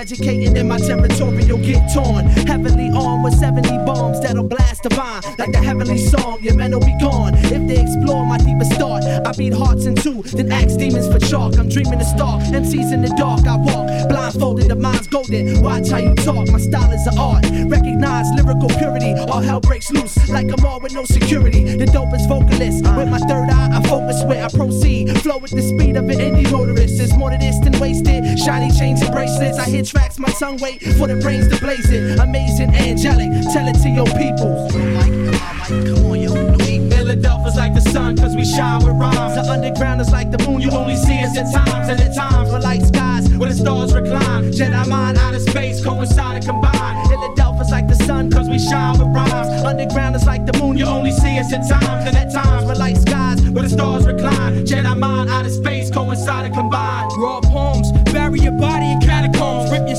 educating in my territorial get torn. Heavily armed with 70 bombs that'll blast divine like the heavenly song. Your men will be gone if they explore my deepest thought. I beat hearts in two, then axe demons for chalk. I'm dreaming to star. MCs in the dark, I walk blindfolded. The mind's golden. Watch how you talk. My style is an art. Recognize lyrical purity. All hell breaks loose like I'm all with no security. The dopest vocalist with my third eye. I focus where I proceed. Flow with the speed Shiny chains and bracelets. I hit tracks, my tongue wait for the brains to blaze it. Amazing, angelic. Tell it to your peoples. Come on, yo. Philadelphia's like the sun, cause we shine with rhymes. The underground is like the moon, you only see us at times. And at times, we're like skies where the stars recline. Jedi mind out of space, coincide and combine. Philadelphia's like the sun, cause we shine with rhymes. Underground is like the moon, you only see us at times. And at times, we're like skies where the stars recline. Jedi mind out of space, coincide and combine. Raw poems,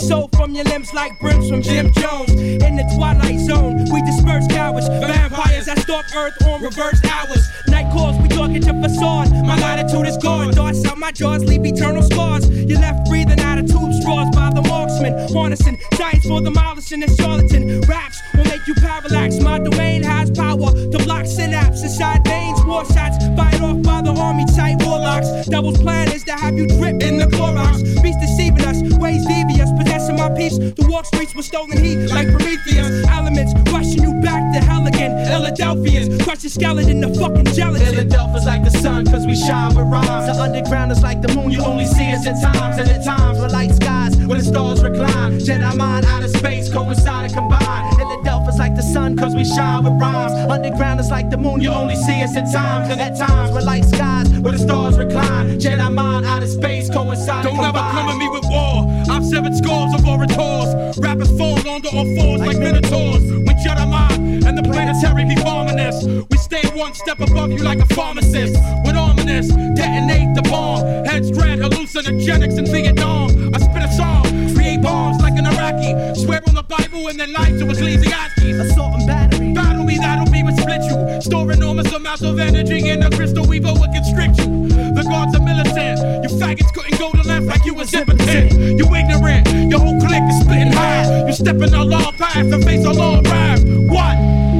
soul from your limbs like brims from Jim Jones. In the twilight zone, we disperse cowards. Vampires that stalk Earth on reverse hours. Night calls, we talking to facade. My latitude is gone. Darts out my jaws, leave eternal scars. You left breathing out of tube straws by the marksman. Harnessing science for the demolishing and charlatan. Raps will make you parallax. My domain has power to block synapses inside veins. War shots fired off by the army tight warlocks. Devil's plan is to have you drip in the Clorox. Beast deceiving us, ways devious, possessing my peace. The walk streets were stolen heat like Prometheus. Elements rushing you back to hell again. Philadelphians, crush your skeleton to fucking gelatin. Philadelphia's like the sun, cause we shine with rhymes. The underground is like the moon, you only see us at times. And at times, we're like skies where the stars recline. Jedi mind out of space, coincide and combine. Philadelphia's like the sun, cause we shine with rhymes. Underground is like the moon, you only see us at times. And at times, we're like skies where the stars recline. Jedi mind out of space, coincide Don't ever come at me with war. I've scores of orators. Rappers fall under all fours like minotaurs. When Jedi mind and the planetary be farming us, we stay one step above you like a pharmacist. With ominous, detonate the bomb. Heads dread, hallucinogenics in Vietnam. I spit a song, bombs like an Iraqi. Swear on the Bible and then lie to Ecclesiastes. Assault and battery. Battle me, that'll be what split you. Store enormous amounts of energy in a crystal weaver will constrict you. The guards are militant. You faggots couldn't go to left like you was impotent. You ignorant. Your whole clique is split in half. You step in a long path and face a long wrath. What?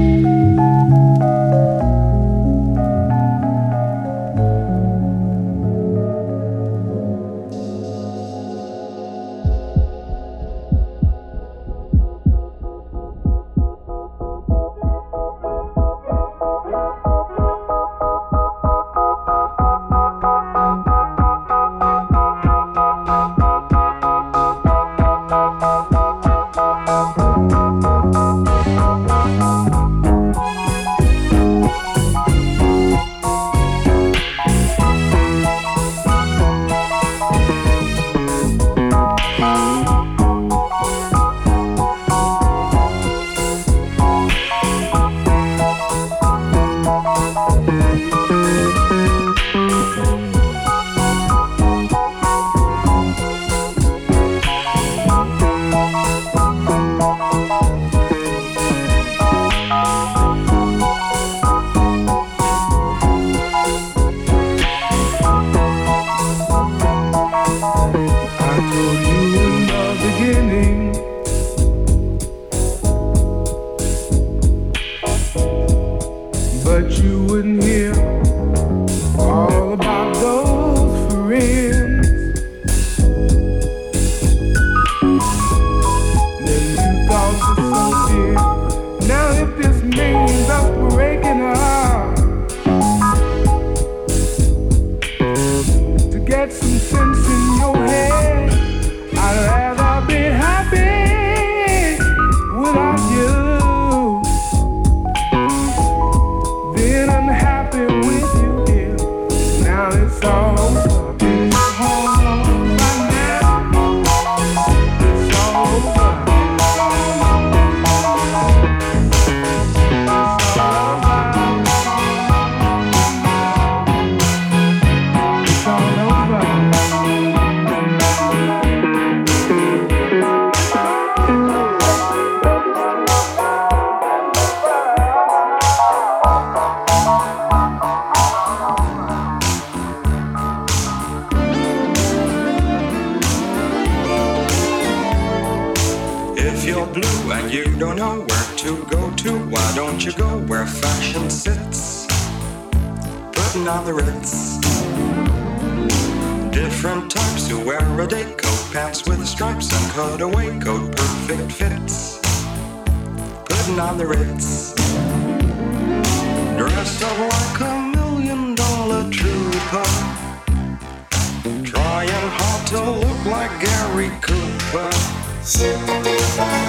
Hard look like Gary Cooper.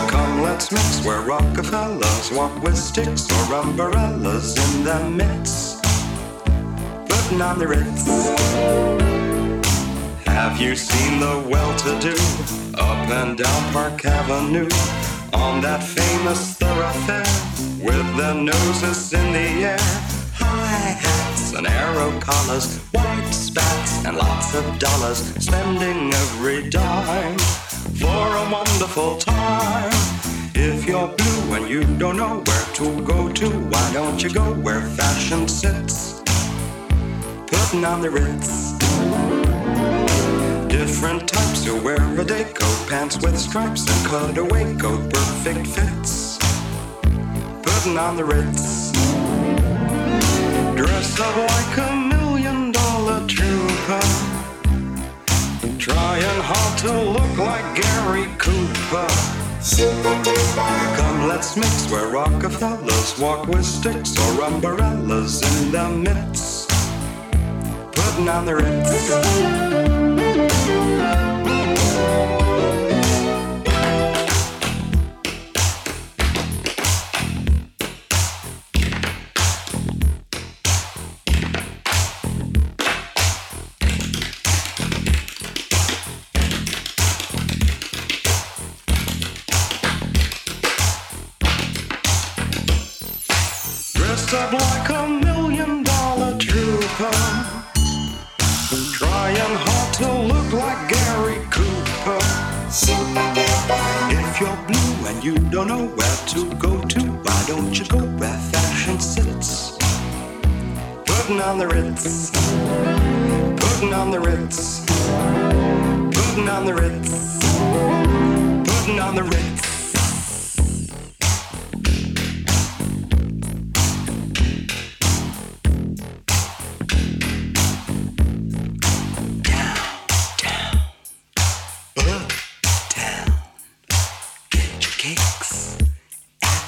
Come, let's mix where Rockefellers walk with sticks or umbrellas in the midst. Putting on the Ritz. Have you seen the well-to-do up and down Park Avenue on that famous thoroughfare with their noses in the air? And arrow collars, white spats and lots of dollars, spending every dime for a wonderful time. If you're blue and you don't know where to go to, why don't you go where fashion sits? Putting on the Ritz. Different types who wear a day coat, pants with stripes and cutaway coat, perfect fits. Putting on the Ritz. Dressed up like a million dollar trooper. Trying hard to look like Gary Cooper. Come, let's mix where Rockefellers walk with sticks or umbrellas in the midst. Putting on the Ritz. You don't know where to go to, why don't you go where fashion sits? Putting on the Ritz. Putting on the Ritz. Putting on the Ritz. Putting on the Ritz.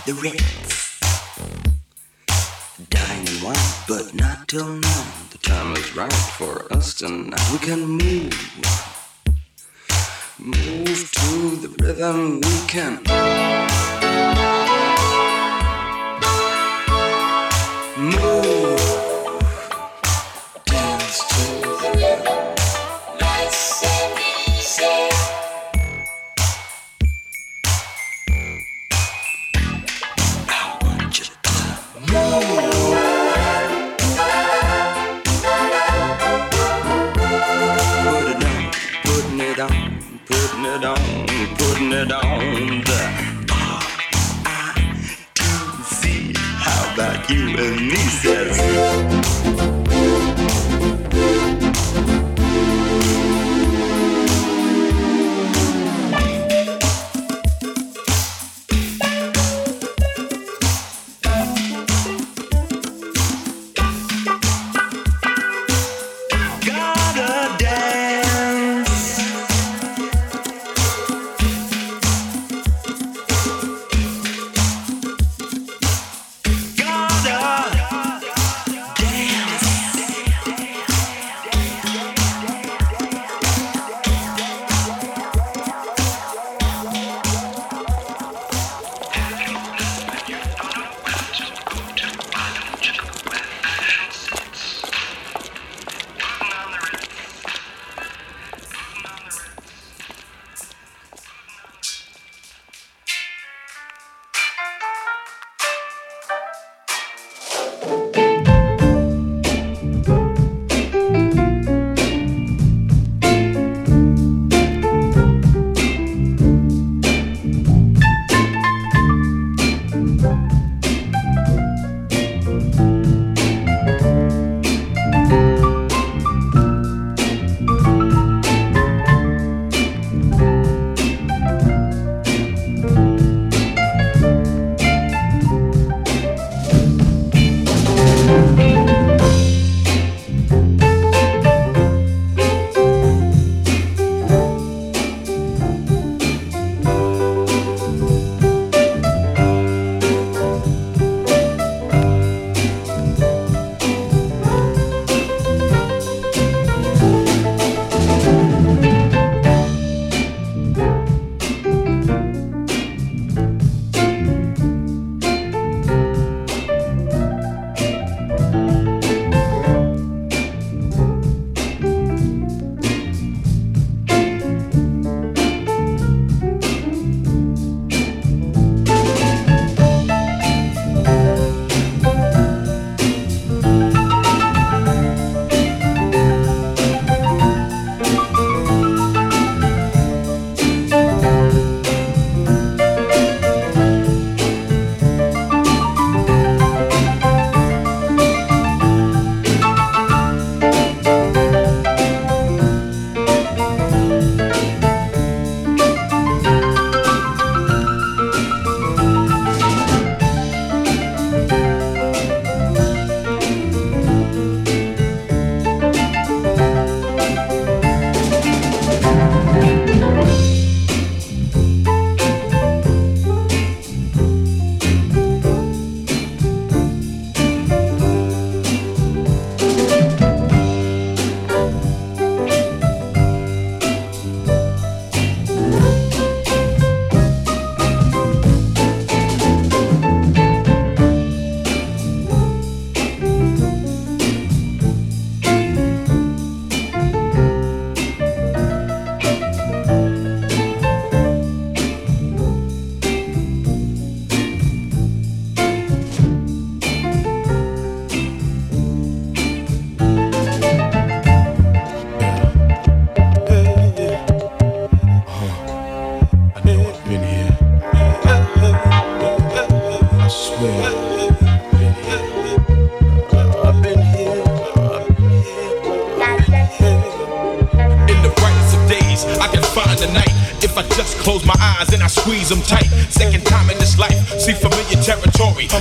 The Ritz. Dining wine, but not till now. The time is right for us tonight. We can move. Move to the rhythm we can. Move.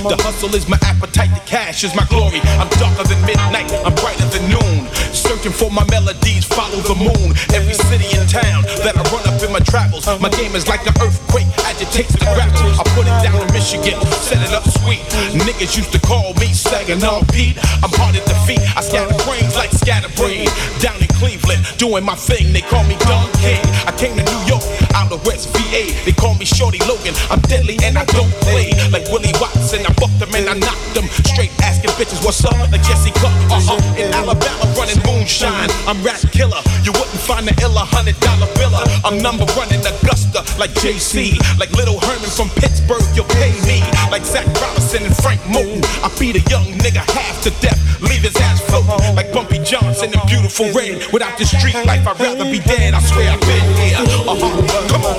The hustle is my appetite, the cash is my glory. I'm darker than midnight, I'm brighter than noon. Searching for my melodies, follow the moon. Every city and town that I run up in my travels. My game is like an earthquake, agitates the gravel. I put it down in Michigan, set it up sweet. Niggas used to call me Saginaw Pete. I'm hard at the feet, I scatter brains like scatterbrain. Down in Cleveland, doing my thing, they call me Don King. I came to New York, out of West VA. They call me Shorty Logan, I'm deadly and I don't play. Like Willie Watson, I bucked them and I knocked them. Straight asking bitches what's up, like Jesse Cook. Uh-huh. In Alabama, running moonshine. I'm rap killer. You wouldn't find a illa hundred dollar biller. I'm number one in Augusta, like JC. Like Little Herman from Pittsburgh, you'll pay me. Like Zac Robinson and Frank Moten. I beat a young nigga half to death, leave his ass floating. Like Bumpy Johnson in beautiful rain. Without the street life, I'd rather be dead. I swear I've been here. Uh-huh. Come on.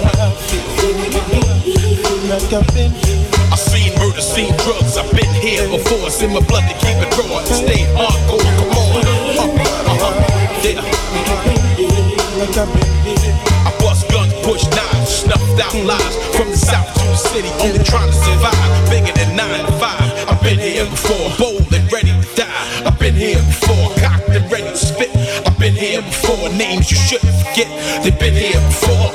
I've seen murder, seen drugs. I've been here before. It's in my blood to keep it raw. Stay hardcore. Come on. Uh, uh-huh. Yeah. I bust guns, push knives, snuffed out lies from the south to the city, only trying to survive. Bigger than nine to five. I've been here before, bold and ready to die. I've been here before, cocked and ready to spit. Here before, names you shouldn't forget. They've been here before.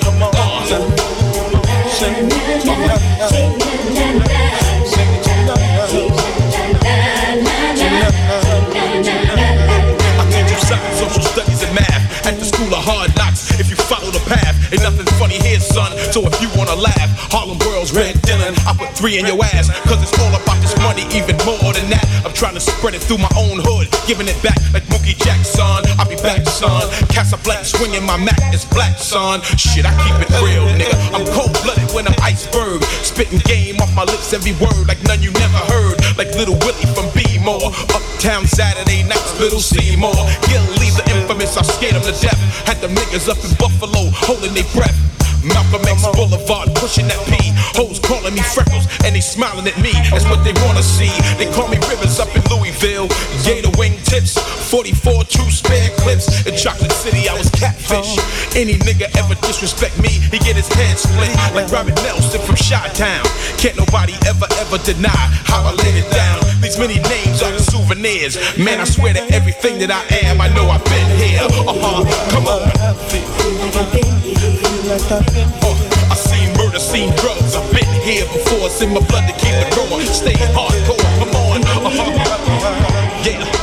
I teach you science, social studies, and math at the school of hard knocks. If you follow the path, ain't nothing funny here, son. So if you wanna laugh, Harlem World's Red three in your ass, cause it's all about this money, even more than that. I'm trying to spread it through my own hood, giving it back like Mookie Jackson. I'll be back, son. Casablanca swinging my Mac is black, son. Shit, I keep it real, nigga. I'm cold blooded when I'm iceberg. Spitting game off my lips, every word like none you never heard. Like Little Willie from B-More. Uptown Saturday nights, Little Seymour. Gil Lee, the infamous, I scared him to death. Had them niggas up in Buffalo, holding their breath. Malcolm X Boulevard, pushing that P. Hoes calling me freckles, and they smiling at me. That's what they wanna see. They call me Rivers up in Louisville. Gator wing tips, 44 two spare clips. In Chocolate City, I was catfish. Any nigga ever disrespect me, he get his head split. Like Robert Nelson from Chi-Town. Can't nobody ever, ever deny how I laid it down. These many names are the souvenirs. Man, I swear to everything that I am, I know I've been here. Uh-huh, come on. Uh, I seen murder, seen drugs. I've been here before. It's in my blood to keep it going. Stay hardcore. Come on. Uh-huh. Yeah.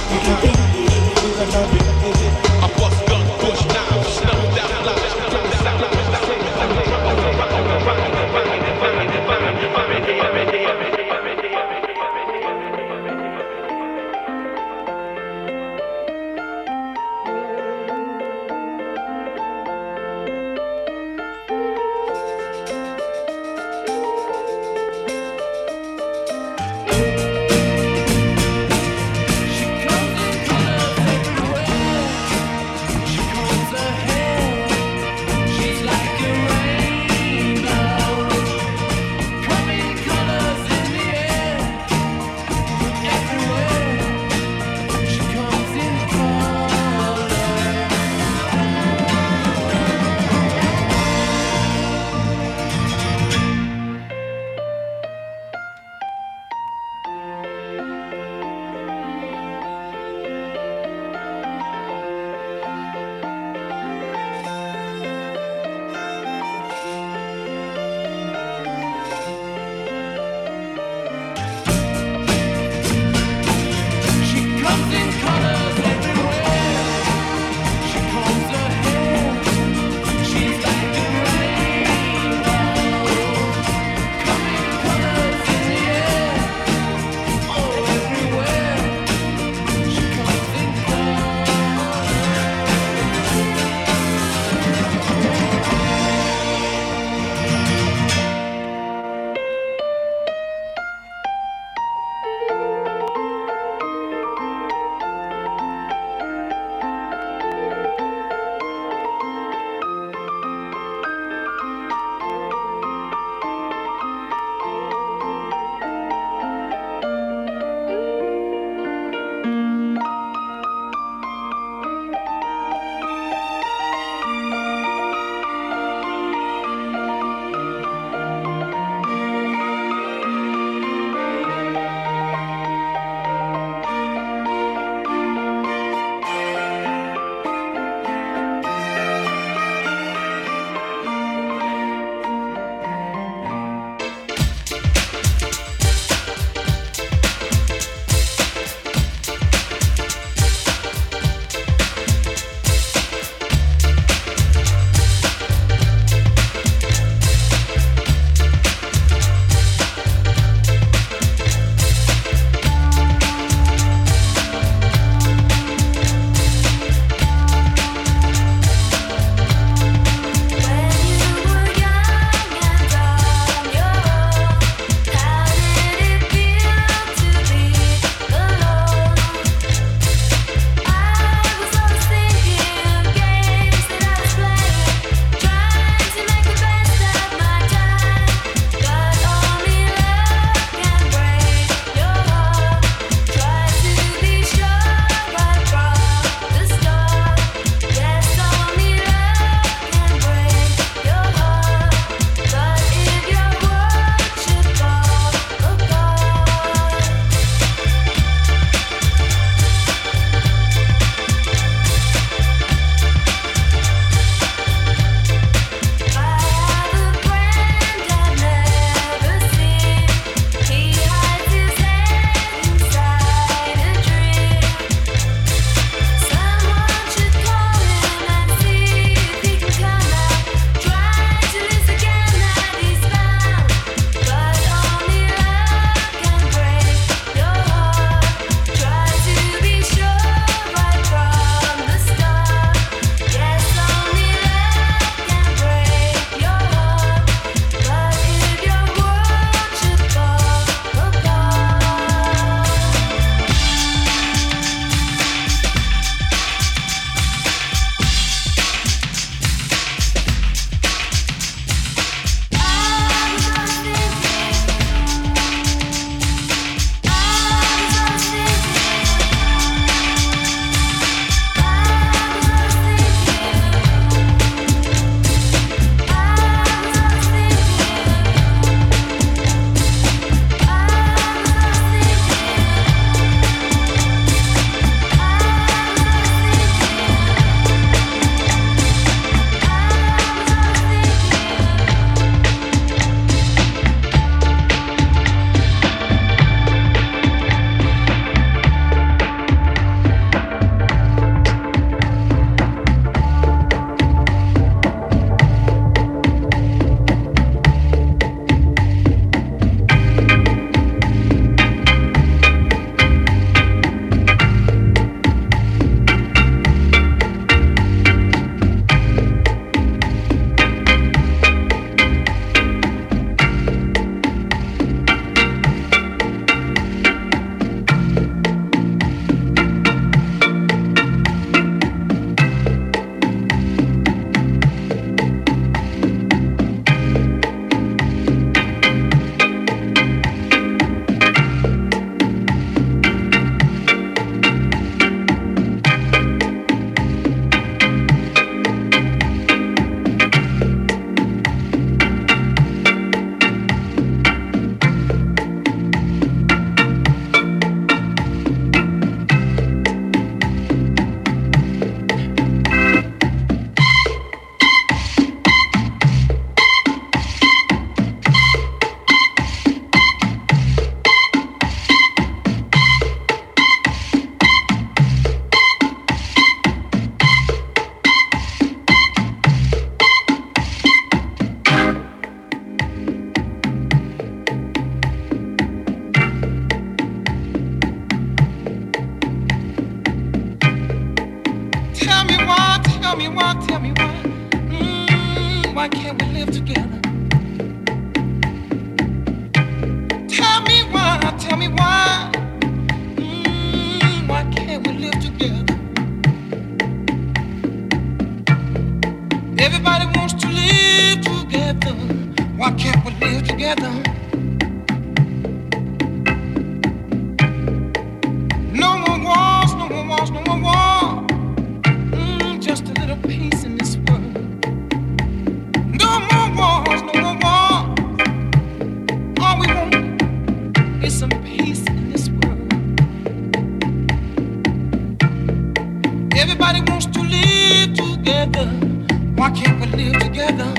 can't we live together?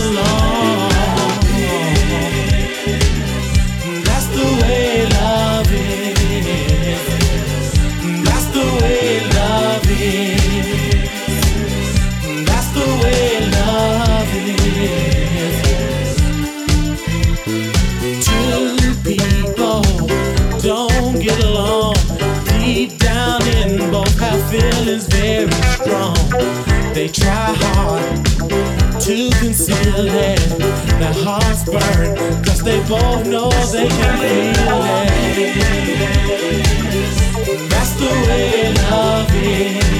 Alone. feeling. Their hearts burn, cause they both know they can feel it. That's the way love is.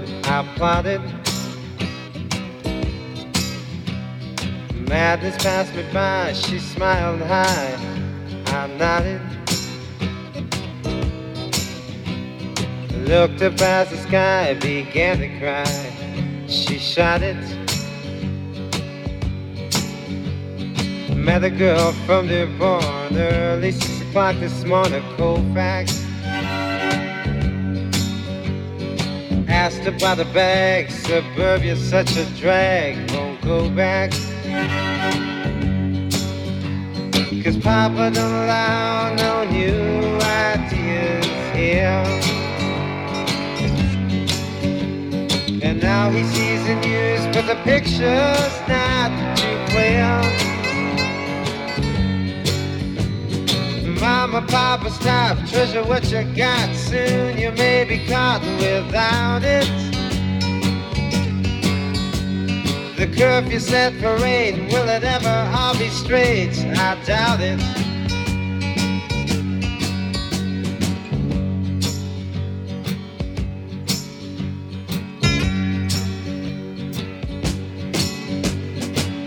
I plotted. Madness passed me by, she smiled high, I nodded. Looked up at the sky, began to cry, she shot it. Met a girl from Dearborn early six o'clock this morning, Colfax. Asked about the bag. Suburbia's such a drag, won't go back. Cause Papa don't allow no new ideas here. And now he sees the news, but the picture's not too clear. Mama, Papa, stop, treasure what you got. Soon you may be caught without it. The curfew set for parade, will it ever all be straight? I doubt it.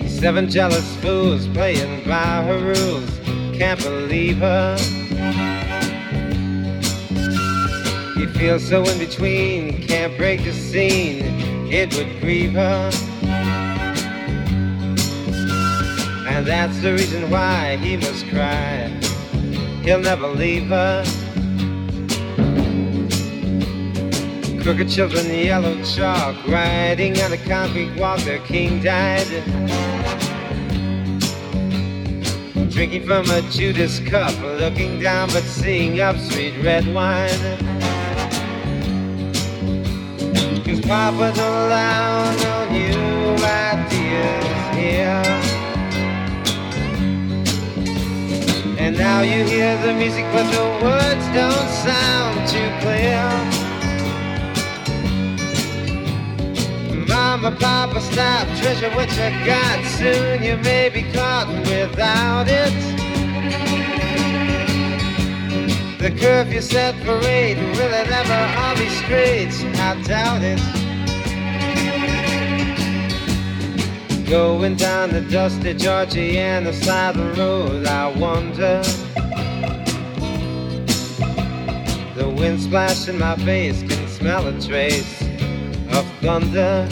Seven jealous fools playing by her rules can't believe her. You feel so in between, can't break the scene, it would grieve her. And that's the reason why he must cry. He'll never leave her. Crooked children, yellow chalk, riding on a concrete walk, their king died. Drinking from a Judas cup, looking down but seeing up sweet red wine. Cause Papa don't allow no new ideas here. And now you hear the music, but the words don't sound too clear. Mama, Papa, stop, treasure what you got. Soon you may be caught without it. The curfew set parade, will it ever all be straight? I doubt it. Going down the dusty Georgiana side of the road, I wonder. The wind splashing my face can smell a trace of thunder.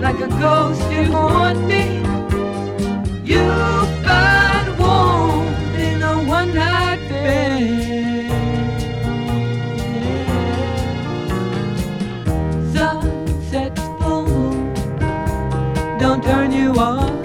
like a ghost you haunt me. You find warmth in a one night bed. Sunset's full, don't turn you off.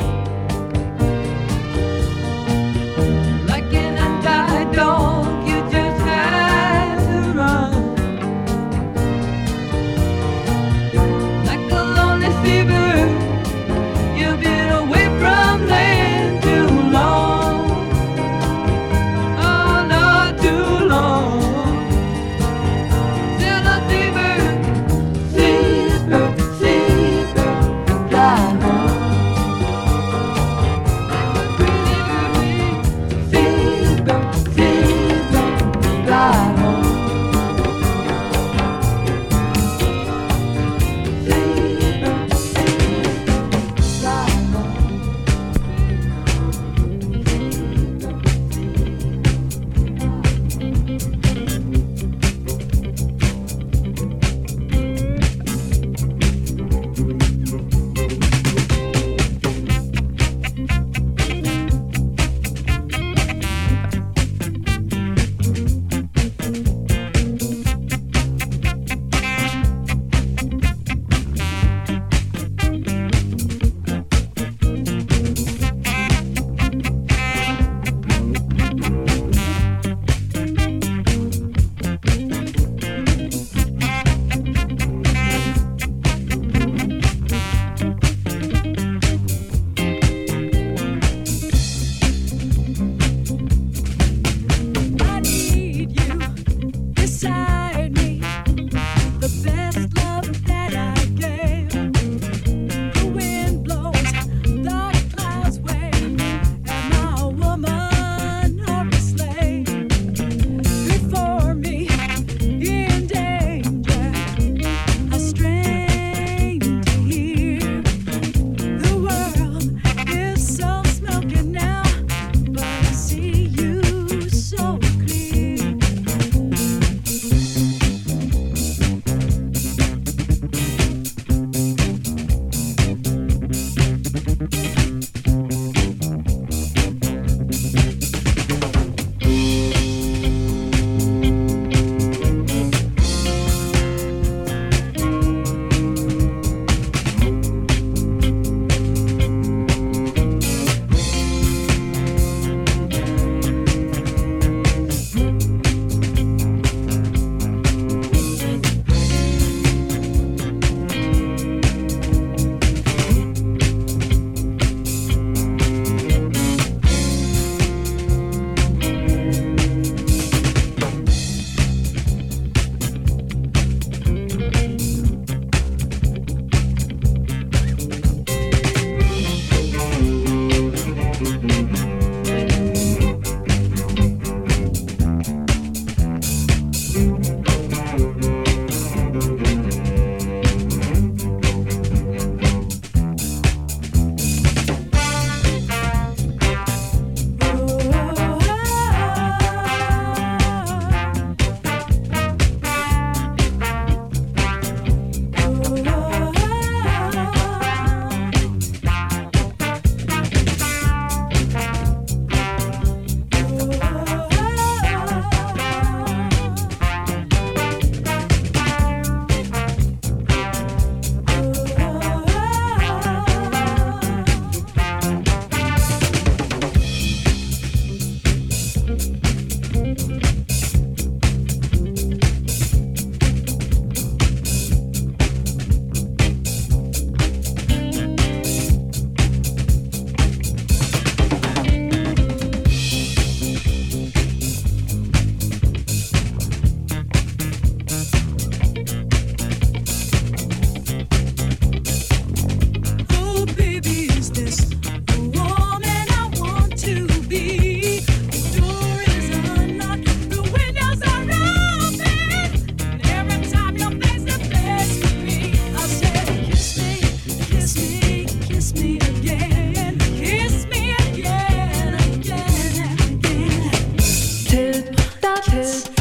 kid.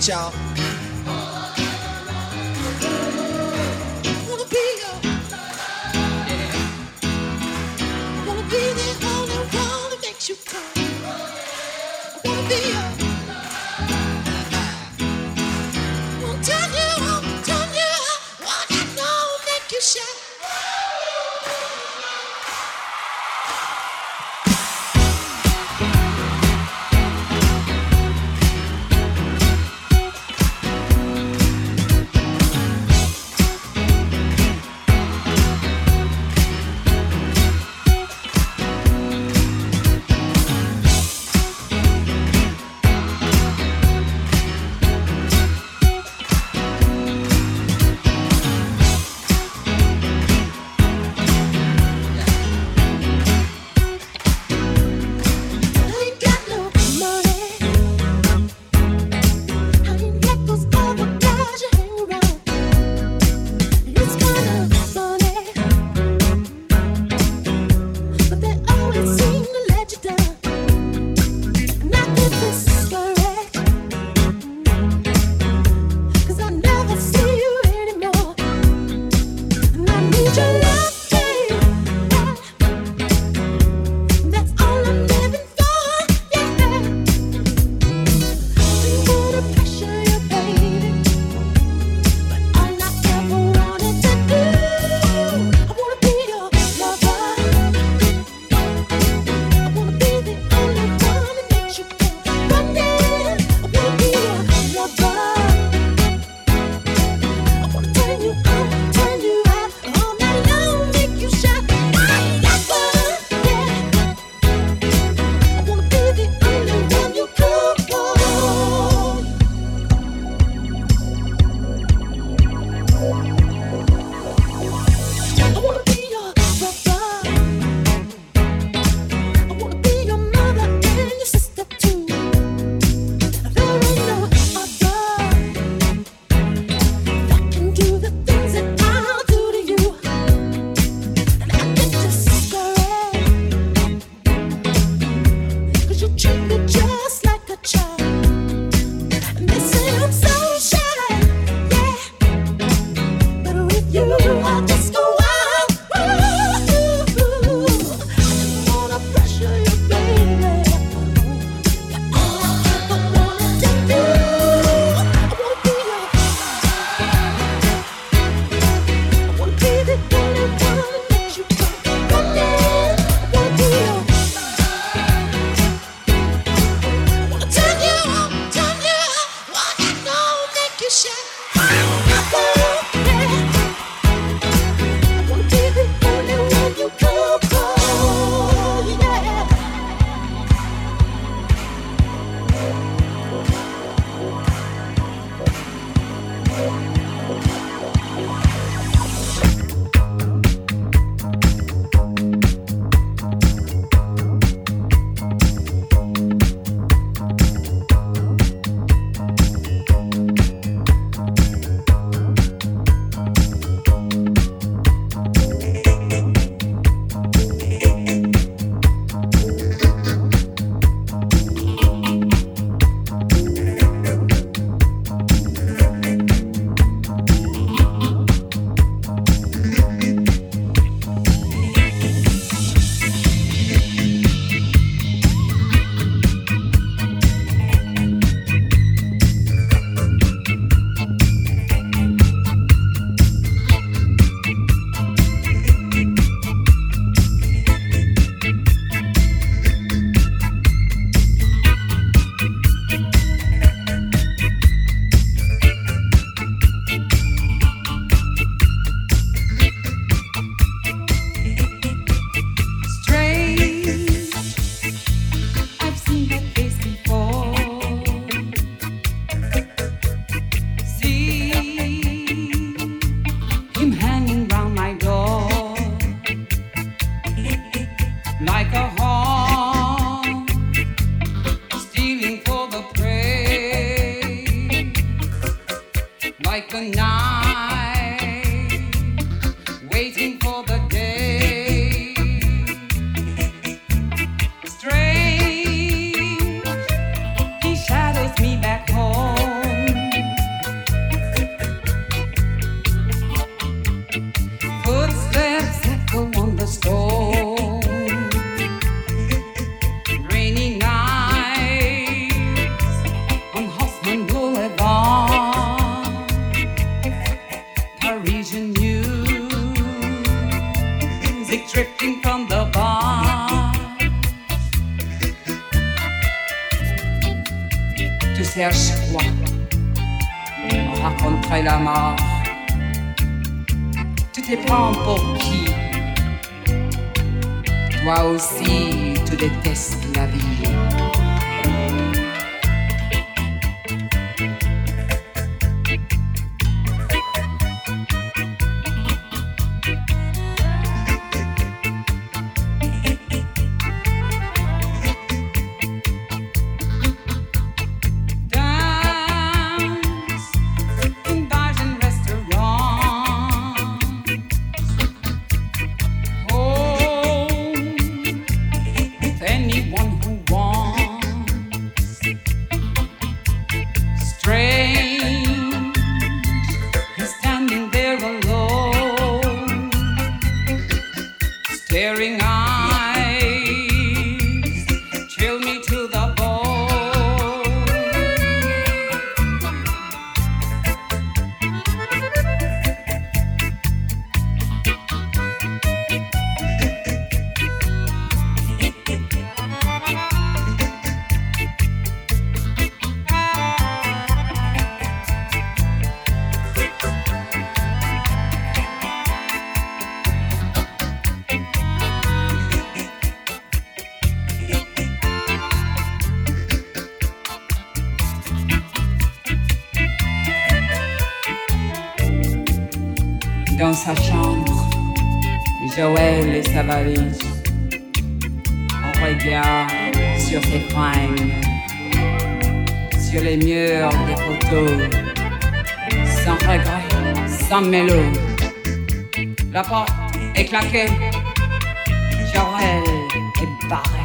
脚 it, La porte est claquée. Jorel est barré.